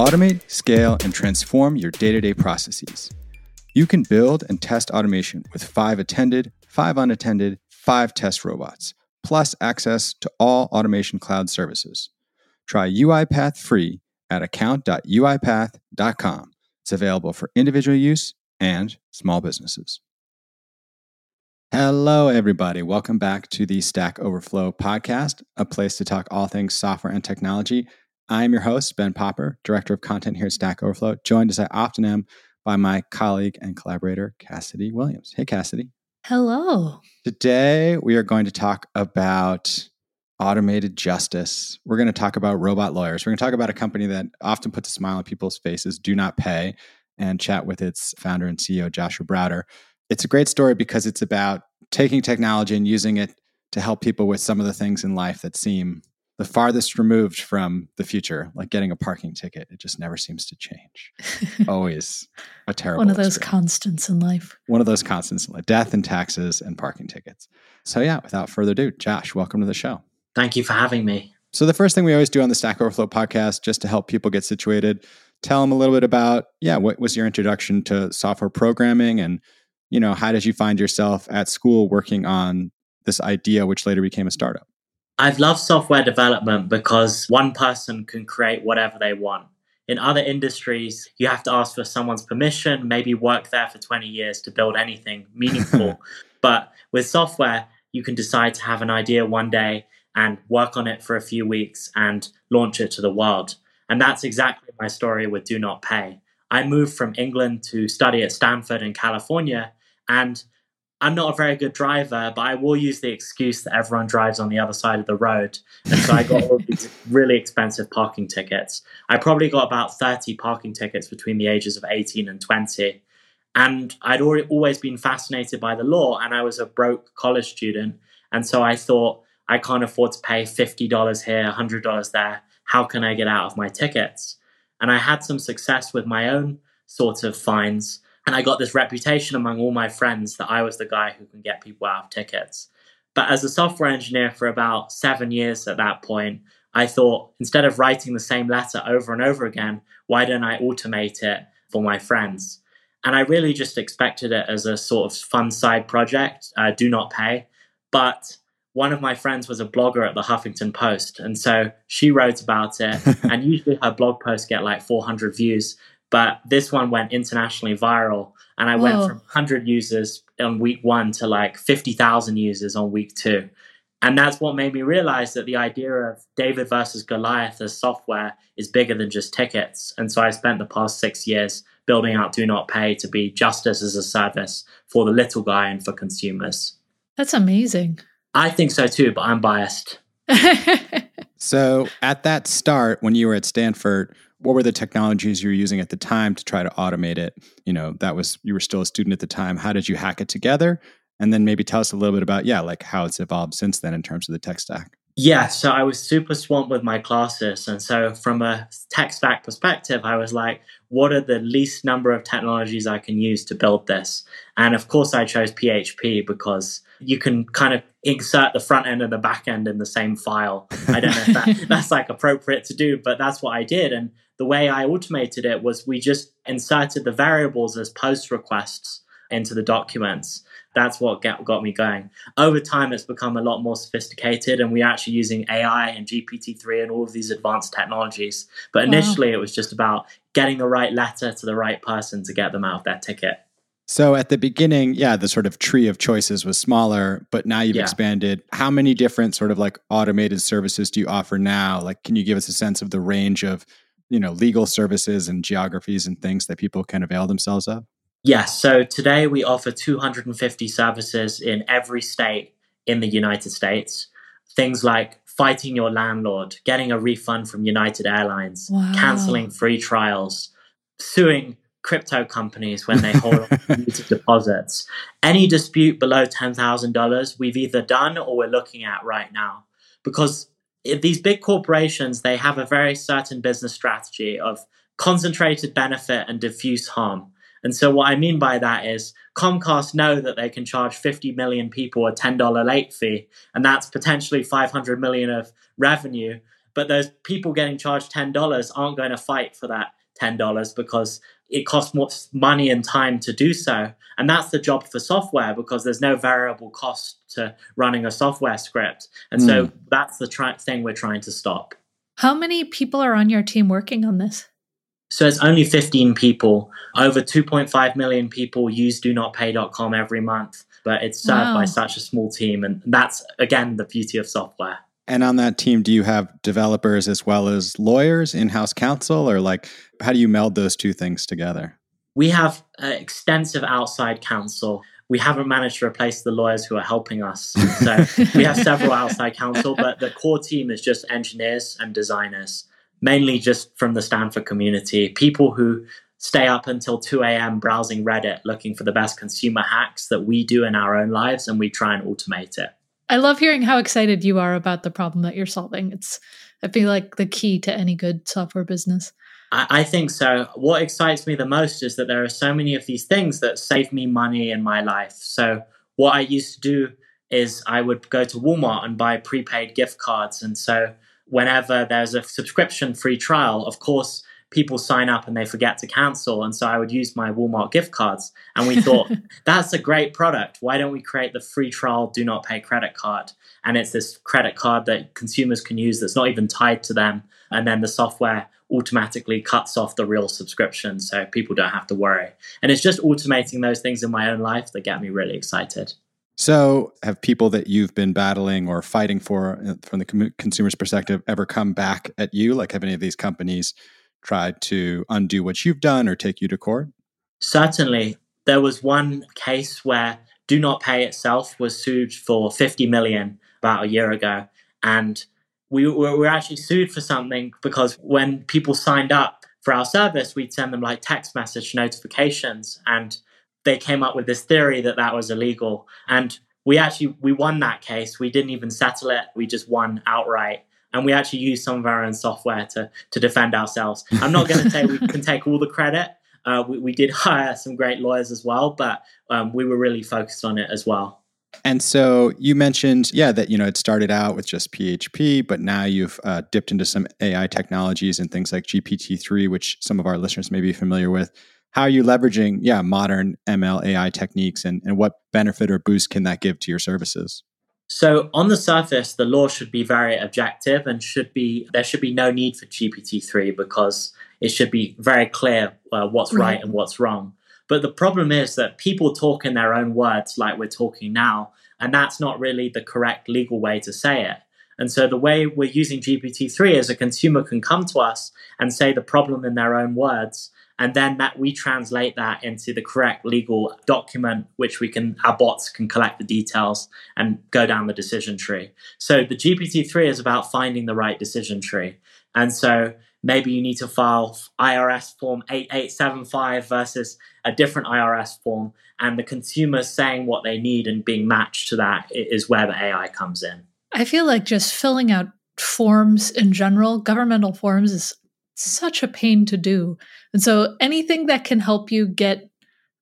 Automate, scale, and transform your day to day processes. You can build and test automation with five attended, five unattended, five test robots, plus access to all Automation Cloud services. Try UiPath free at account.uipath.com. It's available for individual use and small businesses. Hello, everybody. Welcome back to the Stack Overflow podcast, a place to talk all things software and technology. I am your host, Ben Popper, Director of Content here at Stack Overflow, joined as I often am by my colleague and collaborator, Cassidy Williams. Hey, Cassidy. Hello. Today, we are going to talk about automated justice. We're going to talk about robot lawyers. We're going to talk about a company that often puts a smile on people's faces, Do Not Pay, and chat with its founder and CEO, Joshua Browder. It's a great story because it's about taking technology and using it to help people with some of the things in life that seem the farthest removed from the future, like getting a parking ticket. It just never seems to change. Always a terrible One of those experience. constants in life. One of those constants in life death and taxes and parking tickets. So, yeah, without further ado, Josh, welcome to the show. Thank you for having me. So, the first thing we always do on the Stack Overflow podcast, just to help people get situated, tell them a little bit about, yeah, what was your introduction to software programming and, you know, how did you find yourself at school working on this idea, which later became a startup? I've loved software development because one person can create whatever they want. In other industries, you have to ask for someone's permission, maybe work there for 20 years to build anything meaningful. but with software, you can decide to have an idea one day and work on it for a few weeks and launch it to the world. And that's exactly my story with Do Not Pay. I moved from England to study at Stanford in California, and I'm not a very good driver, but I will use the excuse that everyone drives on the other side of the road. And so I got all these really expensive parking tickets. I probably got about 30 parking tickets between the ages of 18 and 20. And I'd already, always been fascinated by the law, and I was a broke college student. And so I thought, I can't afford to pay $50 here, $100 there. How can I get out of my tickets? And I had some success with my own sort of fines and I got this reputation among all my friends that I was the guy who can get people out of tickets. But as a software engineer for about seven years at that point, I thought instead of writing the same letter over and over again, why don't I automate it for my friends? And I really just expected it as a sort of fun side project, uh, do not pay. But one of my friends was a blogger at the Huffington Post. And so she wrote about it. and usually her blog posts get like 400 views. But this one went internationally viral. And I Whoa. went from 100 users on week one to like 50,000 users on week two. And that's what made me realize that the idea of David versus Goliath as software is bigger than just tickets. And so I spent the past six years building out Do Not Pay to be justice as a service for the little guy and for consumers. That's amazing. I think so too, but I'm biased. so at that start, when you were at Stanford, what were the technologies you were using at the time to try to automate it? You know, that was you were still a student at the time. How did you hack it together? And then maybe tell us a little bit about yeah, like how it's evolved since then in terms of the tech stack. Yeah, so I was super swamped with my classes. And so, from a tech stack perspective, I was like, what are the least number of technologies I can use to build this? And of course, I chose PHP because you can kind of insert the front end and the back end in the same file. I don't know if that, that's like appropriate to do, but that's what I did. And the way I automated it was we just inserted the variables as post requests into the documents. That's what get, got me going. Over time, it's become a lot more sophisticated, and we're actually using AI and GPT-3 and all of these advanced technologies. But initially, wow. it was just about getting the right letter to the right person to get them out of their ticket. So at the beginning, yeah, the sort of tree of choices was smaller, but now you've yeah. expanded. How many different sort of like automated services do you offer now? Like, can you give us a sense of the range of you know legal services and geographies and things that people can avail themselves of? Yes. So today we offer 250 services in every state in the United States. Things like fighting your landlord, getting a refund from United Airlines, wow. canceling free trials, suing crypto companies when they hold deposits. Any dispute below $10,000, we've either done or we're looking at right now. Because these big corporations they have a very certain business strategy of concentrated benefit and diffuse harm. And so what i mean by that is comcast know that they can charge 50 million people a $10 late fee and that's potentially 500 million of revenue but those people getting charged $10 aren't going to fight for that $10 because it costs more money and time to do so. And that's the job for software because there's no variable cost to running a software script. And mm. so hmm. that's the tri- thing we're trying to stop. How many people are on your team working on this? So it's only 15 people. Over 2.5 million people use do not pay.com every month, but it's served wow. by such a small team. And that's, again, the beauty of software. And on that team, do you have developers as well as lawyers, in house counsel, or like how do you meld those two things together? We have uh, extensive outside counsel. We haven't managed to replace the lawyers who are helping us. So we have several outside counsel, but the core team is just engineers and designers, mainly just from the Stanford community, people who stay up until 2 a.m. browsing Reddit looking for the best consumer hacks that we do in our own lives, and we try and automate it. I love hearing how excited you are about the problem that you're solving. It's, I feel like, the key to any good software business. I, think so. What excites me the most is that there are so many of these things that save me money in my life. So, what I used to do is I would go to Walmart and buy prepaid gift cards. And so, whenever there's a subscription free trial, of course, people sign up and they forget to cancel. And so I would use my Walmart gift cards. And we thought, that's a great product. Why don't we create the free trial do not pay credit card? And it's this credit card that consumers can use that's not even tied to them. And then the software automatically cuts off the real subscription so people don't have to worry. And it's just automating those things in my own life that get me really excited. So, have people that you've been battling or fighting for uh, from the consumer's perspective ever come back at you? Like, have any of these companies tried to undo what you've done or take you to court? Certainly. There was one case where Do Not Pay itself was sued for 50 million about a year ago. And we were actually sued for something because when people signed up for our service, we'd send them like text message notifications. And they came up with this theory that that was illegal. And we actually we won that case. We didn't even settle it. We just won outright and we actually use some of our own software to to defend ourselves. I'm not going to say we can take all the credit. Uh, we, we, did hire some great lawyers as well, but um, we were really focused on it as well. And so you mentioned, yeah, that you know it started out with just PHP, but now you've uh, dipped into some AI technologies and things like GPT-3, which some of our listeners may be familiar with. How are you leveraging, yeah, modern ML AI techniques, and and what benefit or boost can that give to your services? So on the surface, the law should be very objective and should be there should be no need for GPT-3 because it should be very clear uh, what's right. right and what's wrong. But the problem is that people talk in their own words like we're talking now, and that's not really the correct legal way to say it. And so the way we're using GPT-3 is a consumer can come to us and say the problem in their own words, and then that we translate that into the correct legal document which we can our bots can collect the details and go down the decision tree. So the gpt-3 is about finding the right decision tree. And so maybe you need to file irs form 8875 versus a different irs form. And the consumer saying what they need and being matched to that is where the ai comes in. I feel like just filling out forms in general governmental forms is such a pain to do. And so anything that can help you get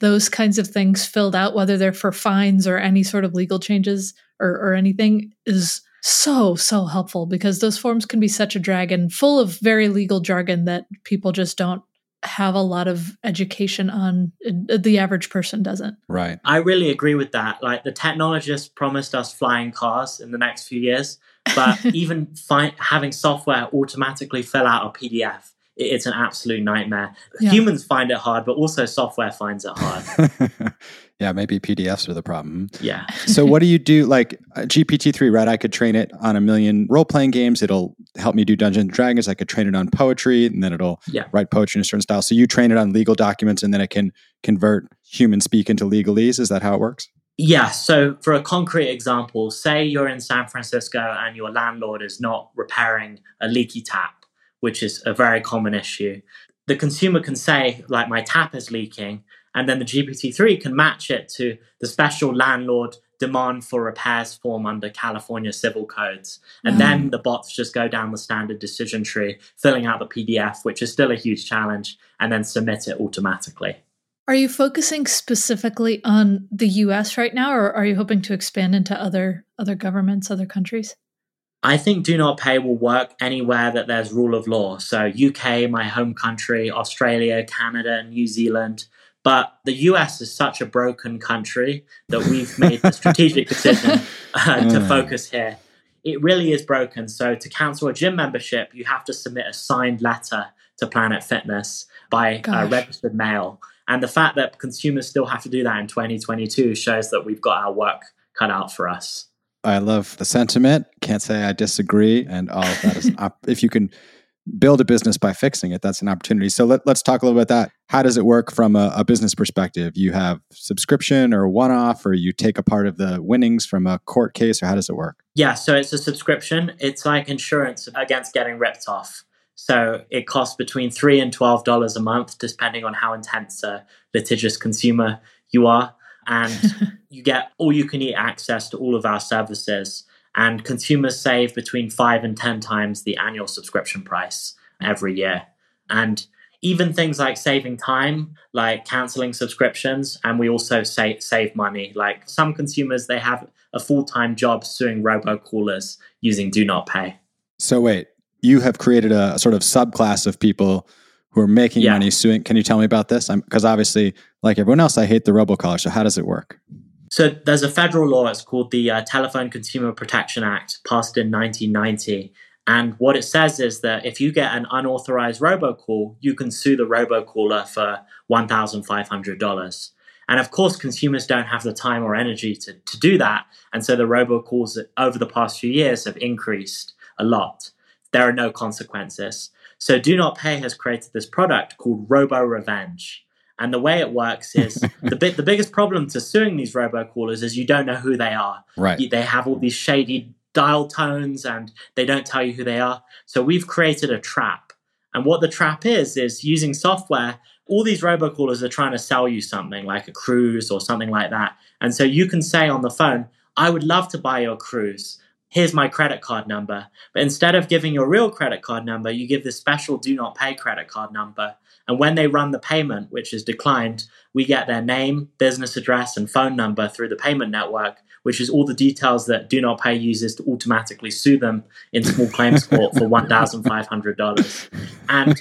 those kinds of things filled out, whether they're for fines or any sort of legal changes or, or anything, is so, so helpful because those forms can be such a drag and full of very legal jargon that people just don't have a lot of education on uh, the average person doesn't. Right. I really agree with that. Like the technologists promised us flying cars in the next few years but even fi- having software automatically fill out a PDF, it's an absolute nightmare. Yeah. Humans find it hard, but also software finds it hard. yeah, maybe PDFs are the problem. Yeah. so, what do you do? Like uh, GPT 3, right? I could train it on a million role playing games. It'll help me do Dungeons and Dragons. I could train it on poetry, and then it'll yeah. write poetry in a certain style. So, you train it on legal documents, and then it can convert human speak into legalese. Is that how it works? Yeah. So, for a concrete example, say you're in San Francisco and your landlord is not repairing a leaky tap, which is a very common issue. The consumer can say, like, my tap is leaking, and then the GPT-3 can match it to the special landlord demand for repairs form under California civil codes. And mm. then the bots just go down the standard decision tree, filling out the PDF, which is still a huge challenge, and then submit it automatically. Are you focusing specifically on the US right now or are you hoping to expand into other other governments, other countries? I think do not pay will work anywhere that there's rule of law. So, UK, my home country, Australia, Canada, New Zealand. But the US is such a broken country that we've made the strategic decision uh, to focus here. It really is broken. So, to cancel a gym membership, you have to submit a signed letter to Planet Fitness by uh, registered mail. And the fact that consumers still have to do that in 2022 shows that we've got our work cut out for us. I love the sentiment. Can't say I disagree. And all of that is, op- if you can build a business by fixing it, that's an opportunity. So let, us talk a little bit about that. How does it work from a, a business perspective? You have subscription or one off, or you take a part of the winnings from a court case, or how does it work? Yeah, so it's a subscription. It's like insurance against getting ripped off. So it costs between three and twelve dollars a month, depending on how intense a litigious consumer you are and you get all you can eat access to all of our services. And consumers save between five and 10 times the annual subscription price every year. And even things like saving time, like canceling subscriptions, and we also save, save money. Like some consumers, they have a full time job suing robocallers using Do Not Pay. So, wait, you have created a sort of subclass of people who are making yeah. money suing. Can you tell me about this? Because obviously, like everyone else, I hate the robocaller. So how does it work? So there's a federal law. It's called the uh, Telephone Consumer Protection Act, passed in 1990. And what it says is that if you get an unauthorized robocall, you can sue the robocaller for $1,500. And of course, consumers don't have the time or energy to, to do that. And so the robocalls over the past few years have increased a lot. There are no consequences. So Do Not Pay has created this product called Robo Revenge. And the way it works is the bit the biggest problem to suing these robocallers is you don't know who they are. Right. They have all these shady dial tones and they don't tell you who they are. So we've created a trap. And what the trap is is using software, all these robocallers are trying to sell you something like a cruise or something like that. And so you can say on the phone, I would love to buy your cruise here's my credit card number. But instead of giving your real credit card number, you give this special do not pay credit card number. And when they run the payment, which is declined, we get their name, business address, and phone number through the payment network, which is all the details that Do Not Pay uses to automatically sue them in small claims court for $1,500. And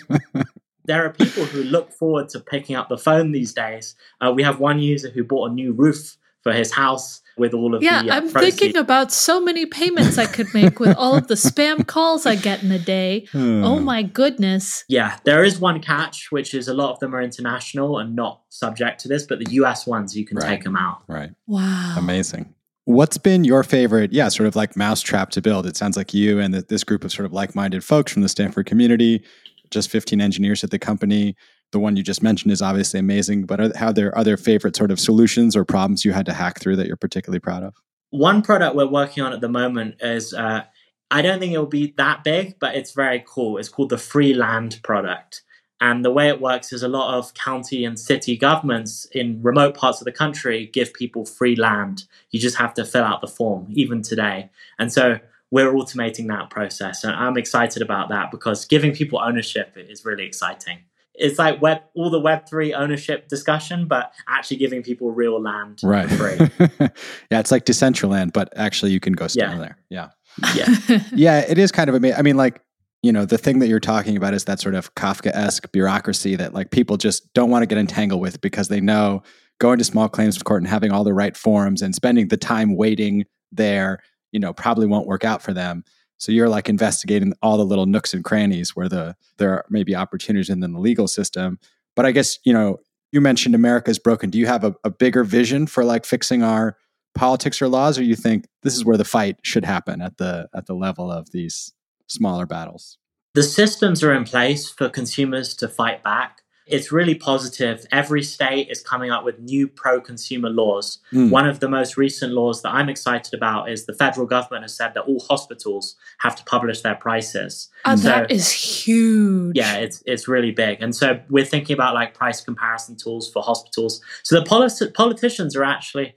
there are people who look forward to picking up the phone these days. Uh, we have one user who bought a new roof for his house with all of yeah, the uh, I'm proceeds. thinking about so many payments I could make with all of the spam calls I get in a day. Hmm. Oh my goodness. Yeah, there is one catch, which is a lot of them are international and not subject to this, but the US ones, you can right. take them out. Right. Wow. Amazing. What's been your favorite, yeah, sort of like mousetrap to build? It sounds like you and this group of sort of like minded folks from the Stanford community, just 15 engineers at the company the one you just mentioned is obviously amazing, but are, are there favorite sort of solutions or problems you had to hack through that you're particularly proud of? One product we're working on at the moment is uh, I don't think it'll be that big, but it's very cool. It's called the Free Land product. And the way it works is a lot of county and city governments in remote parts of the country give people free land. You just have to fill out the form, even today. And so we're automating that process. And I'm excited about that because giving people ownership is really exciting it's like web all the web 3 ownership discussion but actually giving people real land right. free. Yeah it's like decentraland but actually you can go stand yeah. there. Yeah. Yeah. Yeah it is kind of amazing i mean like you know the thing that you're talking about is that sort of kafka-esque bureaucracy that like people just don't want to get entangled with because they know going to small claims court and having all the right forms and spending the time waiting there you know probably won't work out for them so you're like investigating all the little nooks and crannies where the there are maybe opportunities in the legal system. But I guess, you know, you mentioned America's broken. Do you have a, a bigger vision for like fixing our politics or laws, or you think this is where the fight should happen at the at the level of these smaller battles? The systems are in place for consumers to fight back. It's really positive. Every state is coming up with new pro consumer laws. Mm. One of the most recent laws that I'm excited about is the federal government has said that all hospitals have to publish their prices. And so, that is huge. Yeah, it's it's really big. And so we're thinking about like price comparison tools for hospitals. So the politi- politicians are actually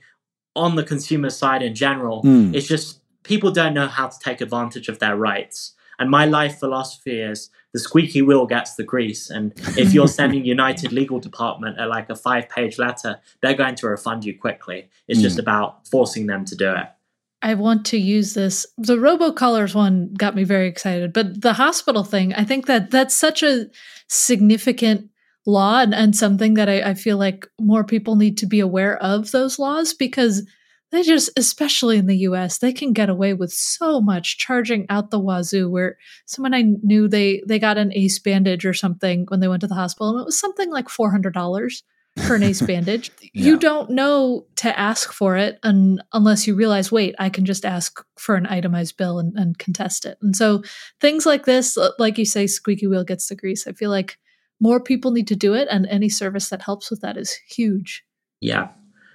on the consumer side in general. Mm. It's just people don't know how to take advantage of their rights. And my life philosophy is the squeaky wheel gets the grease. And if you're sending United Legal Department a, like a five page letter, they're going to refund you quickly. It's mm. just about forcing them to do it. I want to use this. The robocallers one got me very excited, but the hospital thing, I think that that's such a significant law and, and something that I, I feel like more people need to be aware of those laws because they just, especially in the US, they can get away with so much charging out the wazoo. Where someone I knew they they got an ace bandage or something when they went to the hospital, and it was something like four hundred dollars for an ace bandage. yeah. You don't know to ask for it un- unless you realize, wait, I can just ask for an itemized bill and, and contest it. And so things like this, uh, like you say, squeaky wheel gets the grease. I feel like more people need to do it, and any service that helps with that is huge. Yeah,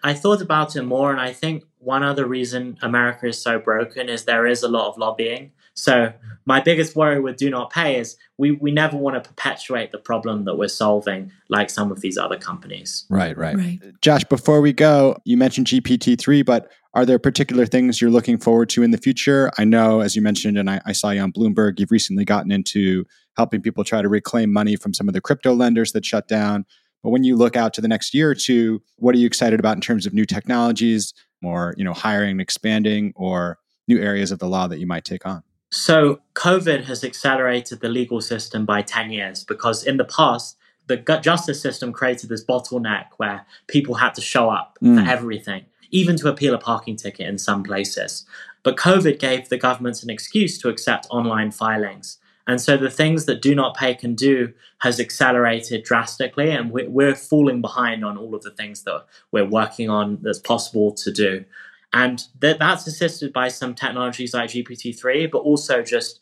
I thought about it more, and I think one other reason America is so broken is there is a lot of lobbying. So my biggest worry with do not pay is we, we never want to perpetuate the problem that we're solving like some of these other companies. Right, right. right. Josh, before we go, you mentioned GPT-3, but are there particular things you're looking forward to in the future? I know, as you mentioned, and I, I saw you on Bloomberg, you've recently gotten into helping people try to reclaim money from some of the crypto lenders that shut down. But when you look out to the next year or two, what are you excited about in terms of new technologies, more, you know, hiring and expanding or new areas of the law that you might take on? So, COVID has accelerated the legal system by 10 years because in the past, the justice system created this bottleneck where people had to show up mm. for everything, even to appeal a parking ticket in some places. But COVID gave the governments an excuse to accept online filings. And so the things that Do Not Pay can do has accelerated drastically, and we're falling behind on all of the things that we're working on that's possible to do. And that's assisted by some technologies like GPT-3, but also just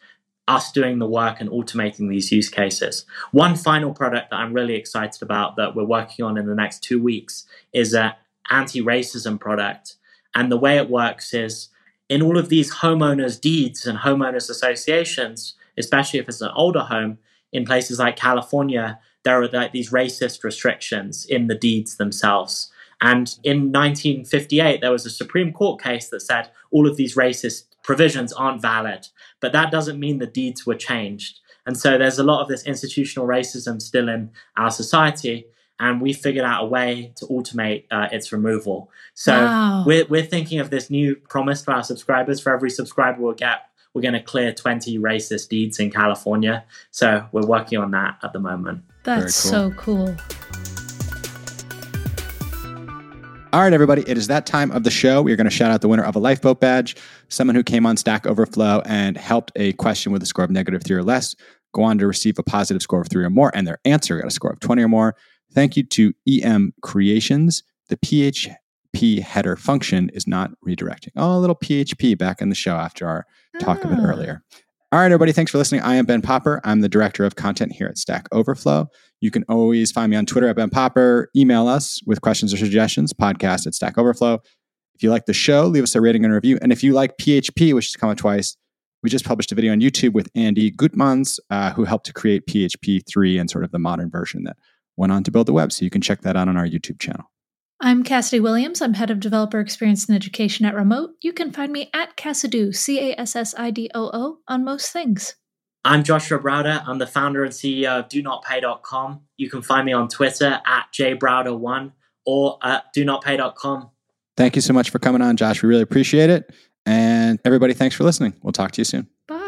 us doing the work and automating these use cases. One final product that I'm really excited about that we're working on in the next two weeks is an anti-racism product. And the way it works is in all of these homeowners' deeds and homeowners associations, especially if it's an older home, in places like California, there are like these racist restrictions in the deeds themselves. And in 1958, there was a Supreme Court case that said all of these racist provisions aren't valid, but that doesn't mean the deeds were changed. And so there's a lot of this institutional racism still in our society. And we figured out a way to automate uh, its removal. So wow. we're, we're thinking of this new promise to our subscribers. For every subscriber we'll get, we're going to clear 20 racist deeds in California. So we're working on that at the moment. That's cool. so cool. All right, everybody, it is that time of the show. We are going to shout out the winner of a lifeboat badge, someone who came on Stack Overflow and helped a question with a score of negative three or less go on to receive a positive score of three or more, and their answer got a score of 20 or more. Thank you to EM Creations. The PHP header function is not redirecting. Oh, a little PHP back in the show after our talk of it ah. earlier. All right, everybody, thanks for listening. I am Ben Popper. I'm the director of content here at Stack Overflow. You can always find me on Twitter at Ben Popper. Email us with questions or suggestions, podcast at Stack Overflow. If you like the show, leave us a rating and review. And if you like PHP, which has come out twice, we just published a video on YouTube with Andy Gutmans, uh, who helped to create PHP 3 and sort of the modern version that went on to build the web. So you can check that out on our YouTube channel. I'm Cassidy Williams. I'm head of developer experience and education at Remote. You can find me at Cassidoo, C A S S I D O O, on most things. I'm Joshua Browder. I'm the founder and CEO of DoNotPay.com. You can find me on Twitter at jbrowder1 or at DoNotPay.com. Thank you so much for coming on, Josh. We really appreciate it. And everybody, thanks for listening. We'll talk to you soon. Bye.